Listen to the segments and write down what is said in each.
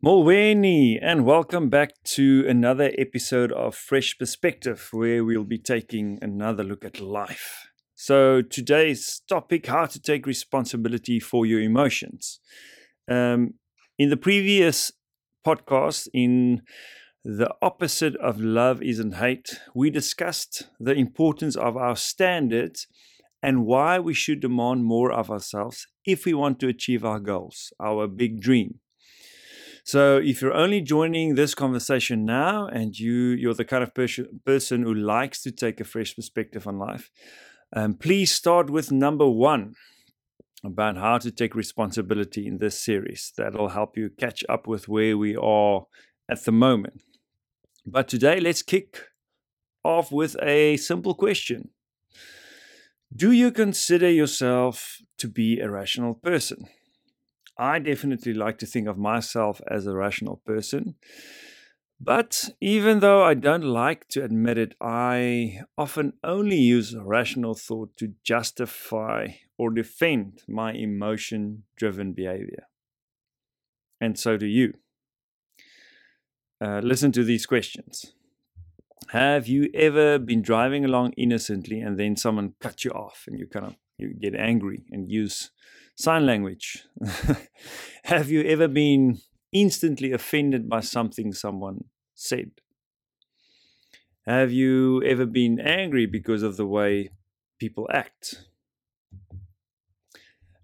Molweni, and welcome back to another episode of Fresh Perspective, where we'll be taking another look at life. So, today's topic how to take responsibility for your emotions. Um, in the previous podcast, in The Opposite of Love Isn't Hate, we discussed the importance of our standards and why we should demand more of ourselves if we want to achieve our goals, our big dream. So if you're only joining this conversation now and you you're the kind of pers- person who likes to take a fresh perspective on life, um, please start with number one about how to take responsibility in this series. That'll help you catch up with where we are at the moment. But today, let's kick off with a simple question Do you consider yourself to be a rational person? I definitely like to think of myself as a rational person. But even though I don't like to admit it, I often only use rational thought to justify or defend my emotion driven behavior. And so do you. Uh, listen to these questions. Have you ever been driving along innocently and then someone cut you off and you kind of you get angry and use sign language. Have you ever been instantly offended by something someone said? Have you ever been angry because of the way people act?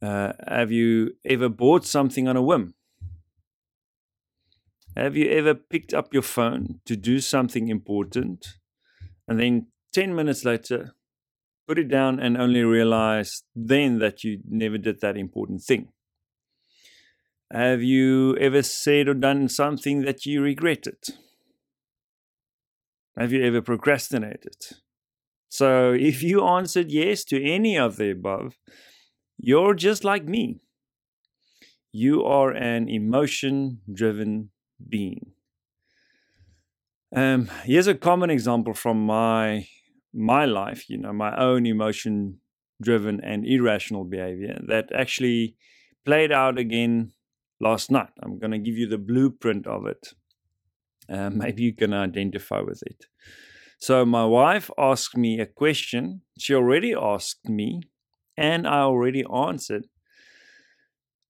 Uh, have you ever bought something on a whim? Have you ever picked up your phone to do something important and then 10 minutes later put it down and only realize then that you never did that important thing? Have you ever said or done something that you regretted? Have you ever procrastinated? So, if you answered yes to any of the above, you're just like me. You are an emotion driven being. Um, here's a common example from my my life, you know, my own emotion driven and irrational behavior that actually played out again last night. I'm going to give you the blueprint of it. Uh, maybe you can identify with it. So, my wife asked me a question. She already asked me, and I already answered.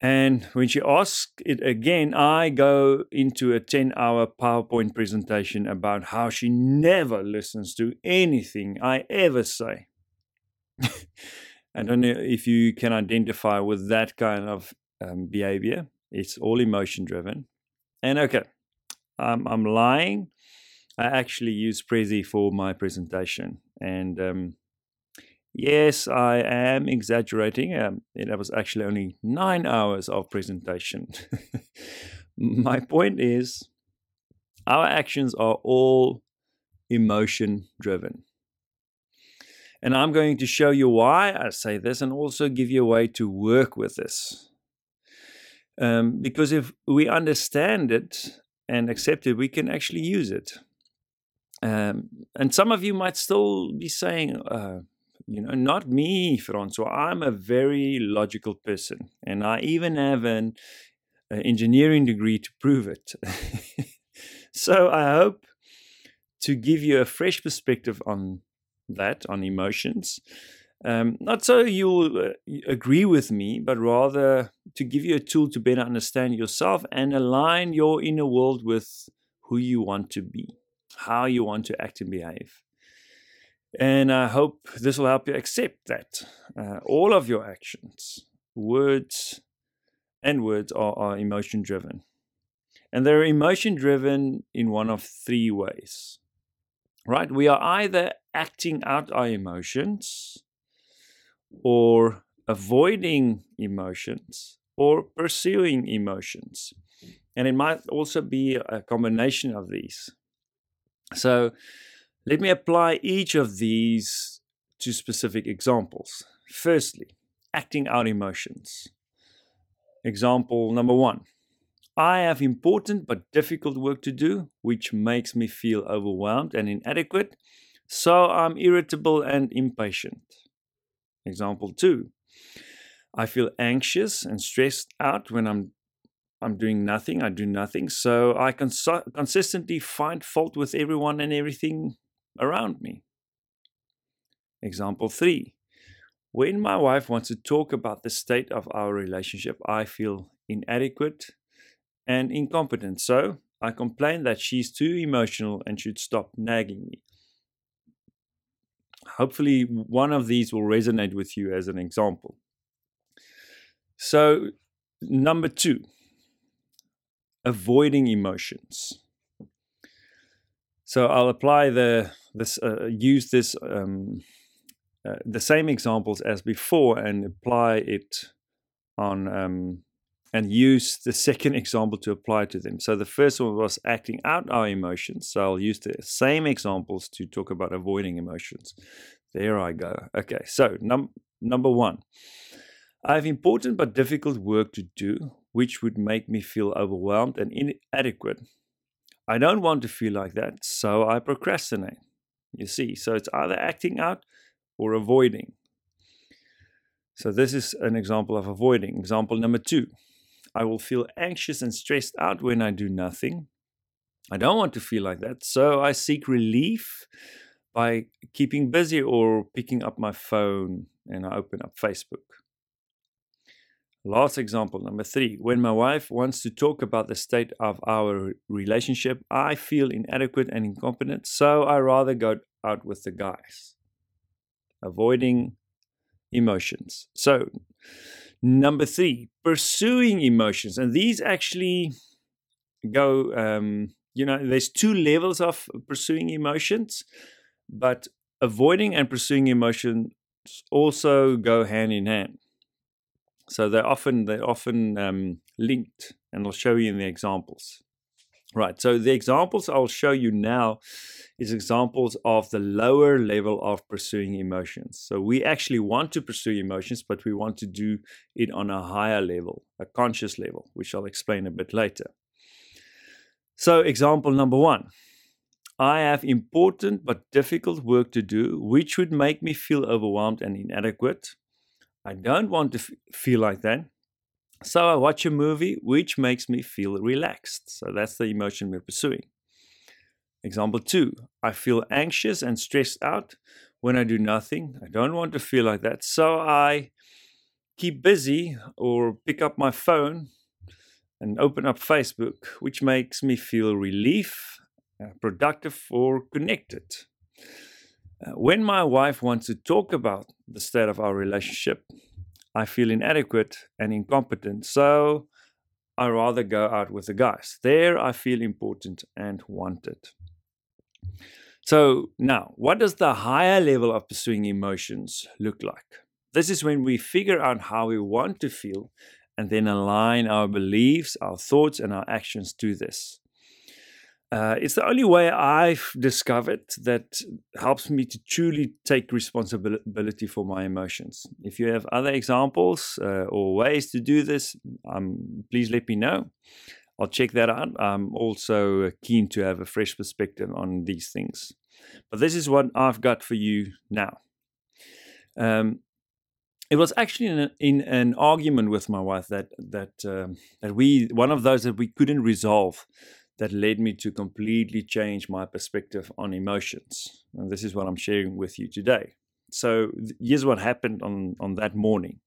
And when she asks it again, I go into a 10 hour PowerPoint presentation about how she never listens to anything I ever say. I don't know if you can identify with that kind of um, behavior. It's all emotion driven. And okay, um, I'm lying. I actually use Prezi for my presentation. And um, Yes, I am exaggerating. Um, was actually only nine hours of presentation. My point is, our actions are all emotion driven. And I'm going to show you why I say this and also give you a way to work with this. Um, because if we understand it and accept it, we can actually use it. Um, and some of you might still be saying, uh, you know, not me, Francois. I'm a very logical person, and I even have an uh, engineering degree to prove it. so I hope to give you a fresh perspective on that, on emotions. Um, not so you'll uh, agree with me, but rather to give you a tool to better understand yourself and align your inner world with who you want to be, how you want to act and behave. And I hope this will help you accept that uh, all of your actions, words, and words are, are emotion driven. And they're emotion driven in one of three ways. Right? We are either acting out our emotions, or avoiding emotions, or pursuing emotions. And it might also be a combination of these. So, let me apply each of these to specific examples. Firstly, acting out emotions. Example number one I have important but difficult work to do, which makes me feel overwhelmed and inadequate, so I'm irritable and impatient. Example two I feel anxious and stressed out when I'm I'm doing nothing, I do nothing. So I cons- consistently find fault with everyone and everything around me. Example three when my wife wants to talk about the state of our relationship, I feel inadequate and incompetent. So I complain that she's too emotional and should stop nagging me. Hopefully, one of these will resonate with you as an example. So, number two, avoiding emotions. So I'll apply the this uh, use this um, uh, the same examples as before and apply it on um, and use the second example to apply to them. So the first one was acting out our emotions. So I'll use the same examples to talk about avoiding emotions. There I go. Okay, so num- number one, I have important but difficult work to do, which would make me feel overwhelmed and inadequate. I don't want to feel like that, so I procrastinate. You see, so it's either acting out or avoiding. So this is an example of avoiding. Example number two I will feel anxious and stressed out when I do nothing. I don't want to feel like that. So I seek relief by keeping busy or picking up my phone and I open up Facebook. Last example, number three. When my wife wants to talk about the state of our relationship, I feel inadequate and incompetent, so I rather go out with the guys. Avoiding emotions. So, Number three, pursuing emotions. And these actually go, um, you know, there's two levels of pursuing emotions, but avoiding and pursuing emotions also go hand in hand. So they're often they're often um, linked, and I'll show you in the examples. Right. So the examples I'll show you now is examples of the lower level of pursuing emotions. So we actually want to pursue emotions, but we want to do it on a higher level, a conscious level, which I'll explain a bit later. So example number 1. I have important but difficult work to do, which would make me feel overwhelmed and inadequate. I don't want to f- feel like that. So I watch a movie which makes me feel relaxed. So that's the emotion we're pursuing. Example two, I feel anxious and stressed out when I do nothing. I don't want to feel like that. So I keep busy or pick up my phone and open up Facebook, which makes me feel relief, uh, productive, or connected. Uh, when my wife wants to talk about the state of our relationship, I feel inadequate and incompetent. So I rather go out with the guys. There I feel important and wanted. So now, what does the higher level of pursuing emotions look like? This is when we figure out how we want to feel and then align our beliefs, our thoughts, and our actions to this. Uh, it's the only way I've discovered that helps me to truly take responsibility for my emotions. If you have other examples uh, or ways to do this, um, please let me know. I'll check that out. I'm also keen to have a fresh perspective on these things. But this is what I've got for you now. Um, it was actually in, a, in, an argument with my wife that that um, that we one of those that we couldn't resolve that led me to completely change my perspective on emotions. And this is what I'm sharing with you today. So here's what happened on, on that morning.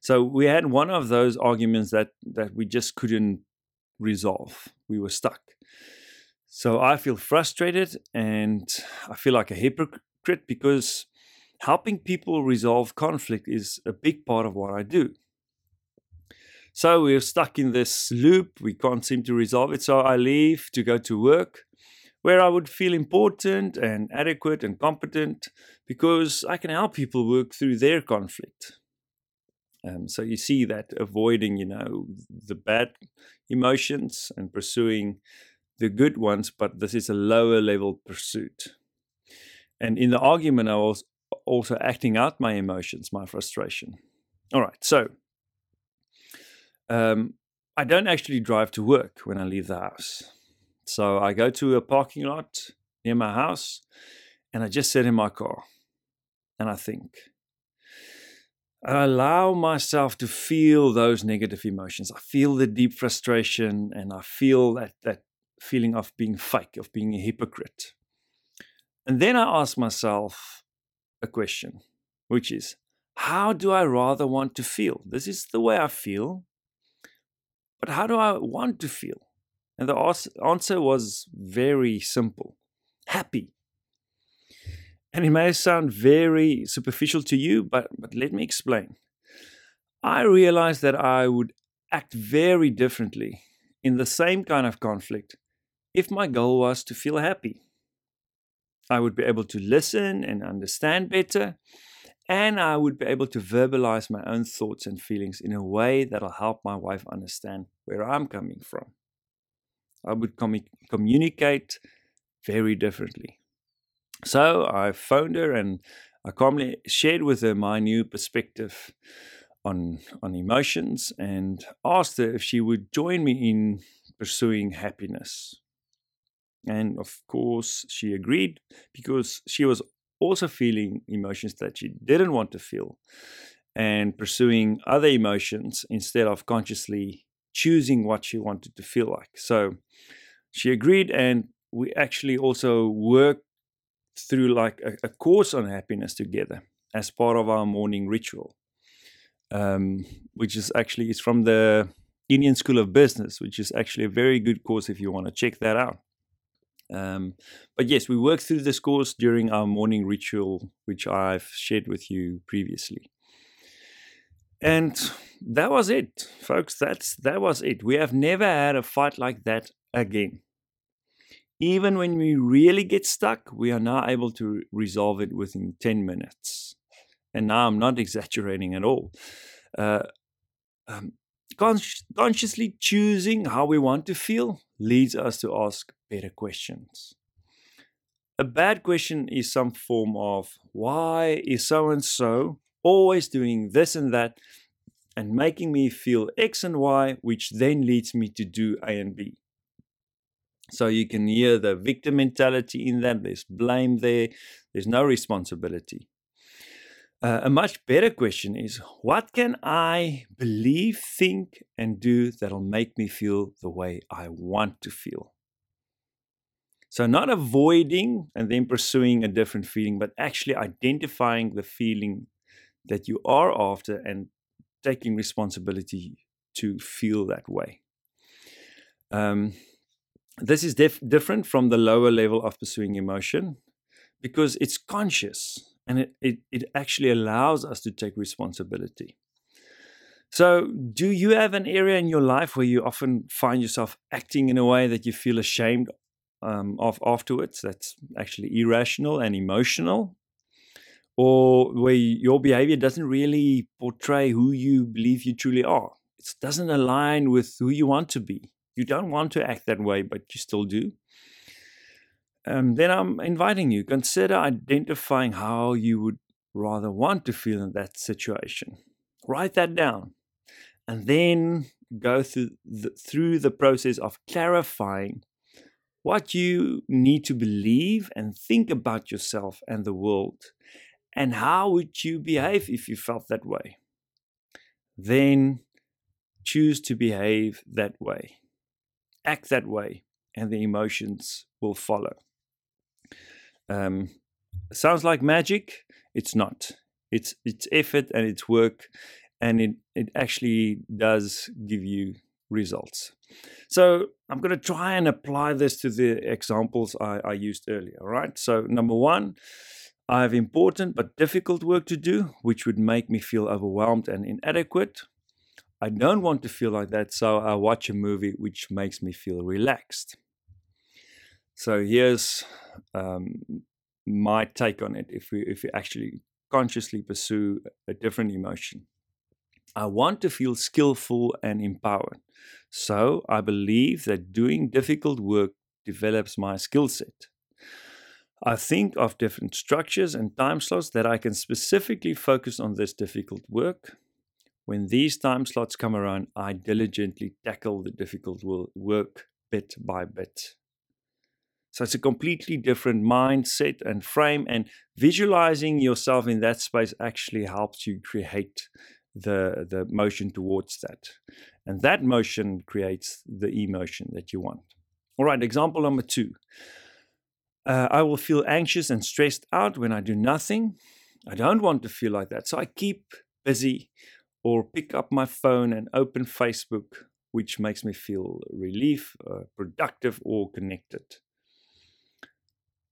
So we had one of those arguments that, that we just couldn't resolve. We were stuck. So I feel frustrated and I feel like a hypocrite because helping people resolve conflict is a big part of what I do. So we're stuck in this loop. We can't seem to resolve it. So I leave to go to work where I would feel important and adequate and competent because I can help people work through their conflict. Um, so you see that avoiding, you know, the bad emotions and pursuing the good ones, but this is a lower level pursuit. And in the argument, I was also acting out my emotions, my frustration. All right, so um, I don't actually drive to work when I leave the house. So I go to a parking lot near my house and I just sit in my car and I think, I allow myself to feel those negative emotions. I feel the deep frustration and I feel that, that feeling of being fake, of being a hypocrite. And then I ask myself a question, which is how do I rather want to feel? This is the way I feel, but how do I want to feel? And the answer was very simple happy. And it may sound very superficial to you, but, but let me explain. I realized that I would act very differently in the same kind of conflict if my goal was to feel happy. I would be able to listen and understand better, and I would be able to verbalize my own thoughts and feelings in a way that'll help my wife understand where I'm coming from. I would com- communicate very differently. So I phoned her and I calmly shared with her my new perspective on on emotions and asked her if she would join me in pursuing happiness. And of course, she agreed because she was also feeling emotions that she didn't want to feel and pursuing other emotions instead of consciously choosing what she wanted to feel like. So she agreed, and we actually also worked through like a, a course on happiness together as part of our morning ritual, um, which is actually is from the Indian School of Business, which is actually a very good course if you want to check that out. Um, but yes, we worked through the scores during our morning ritual, which I've shared with you previously. And that was it, folks. That's that was it. We have never had a fight like that again. Even when we really get stuck, we are now able to resolve it within 10 minutes. And now I'm not exaggerating at all. Uh, um, consciously choosing how we want to feel leads us to ask better questions. A bad question is some form of why is so and so always doing this and that and making me feel X and Y, which then leads me to do A and B. So you can hear the victim mentality in that. There's blame there, there's no responsibility. Uh, a much better question is what can I believe, think, and do that'll make me feel the way I want to feel? So, not avoiding and then pursuing a different feeling, but actually identifying the feeling that you are after and taking responsibility to feel that way. Um, this is def- different from the lower level of pursuing emotion because it's conscious and it, it, it actually allows us to take responsibility. So, do you have an area in your life where you often find yourself acting in a way that you feel ashamed um, of afterwards? That's actually irrational and emotional, or where your behavior doesn't really portray who you believe you truly are. It doesn't align with who you want to be. You don't want to act that way, but you still do um, then I'm inviting you, consider identifying how you would rather want to feel in that situation. Write that down. And then go through the, through the process of clarifying what you need to believe and think about yourself and the world. And how would you behave if you felt that way? Then choose to behave that way, act that way, and the emotions will follow. Um, sounds like magic. It's not. It's it's effort and it's work, and it it actually does give you results. So I'm going to try and apply this to the examples I, I used earlier. Right. So number one, I have important but difficult work to do, which would make me feel overwhelmed and inadequate. I don't want to feel like that, so I watch a movie which makes me feel relaxed. So here's um, my take on it. If we if we actually consciously pursue a different emotion, I want to feel skillful and empowered. So I believe that doing difficult work develops my skill set. I think of different structures and time slots that I can specifically focus on this difficult work. When these time slots come around, I diligently tackle the difficult work bit by bit. So it's a completely different mindset and frame, and visualizing yourself in that space actually helps you create the the motion towards that, and that motion creates the emotion that you want. All right, example number two. Uh, I will feel anxious and stressed out when I do nothing. I don't want to feel like that, so I keep busy or pick up my phone and open Facebook, which makes me feel relief, uh, productive, or connected.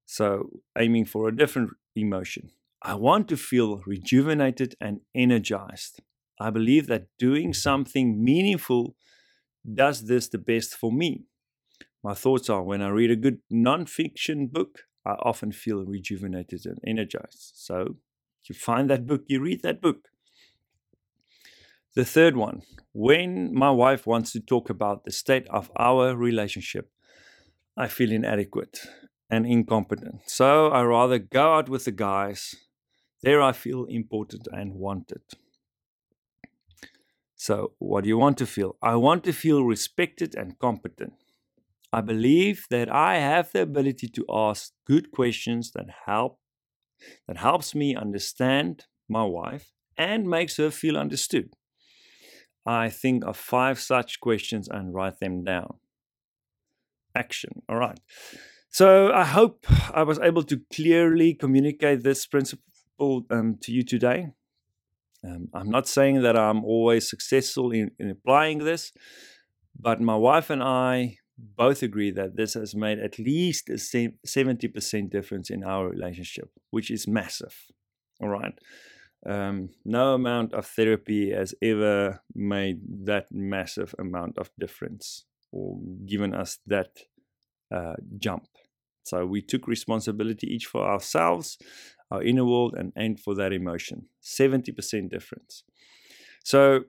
So, aiming for a different emotion. I want to feel rejuvenated and energized. I believe that doing something meaningful does this the best for me. My thoughts are when I read a good non-fiction book, I often feel rejuvenated and energized. So, you find that book, you read that book. The third one, when my wife wants to talk about the state of our relationship, I feel inadequate and incompetent. So I rather go out with the guys. There I feel important and wanted. So, what do you want to feel? I want to feel respected and competent. I believe that I have the ability to ask good questions that help that helps me understand my wife and makes her feel understood. I think of five such questions and write them down. Action. All right. So I hope I was able to clearly communicate this principle um, to you today. Um, I'm not saying that I'm always successful in, in applying this, but my wife and I both agree that this has made at least a 70% difference in our relationship, which is massive. All right. Um, no amount of therapy has ever made that massive amount of difference or given us that uh, jump. So we took responsibility each for ourselves, our inner world, and aimed for that emotion. 70% difference. So,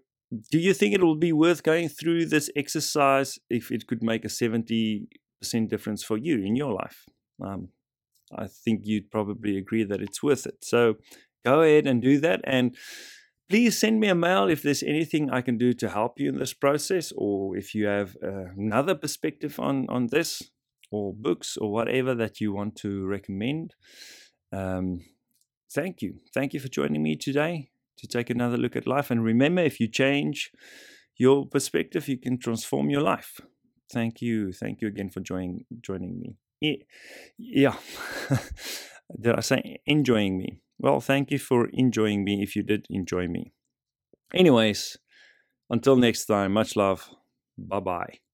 do you think it will be worth going through this exercise if it could make a 70% difference for you in your life? Um, I think you'd probably agree that it's worth it. So, go ahead and do that. And please send me a mail if there's anything I can do to help you in this process, or if you have uh, another perspective on, on this or books or whatever that you want to recommend. Um, thank you. Thank you for joining me today to take another look at life. And remember, if you change your perspective, you can transform your life. Thank you. Thank you again for joining joining me. Yeah. did I say enjoying me? Well, thank you for enjoying me if you did enjoy me. Anyways, until next time, much love. Bye bye.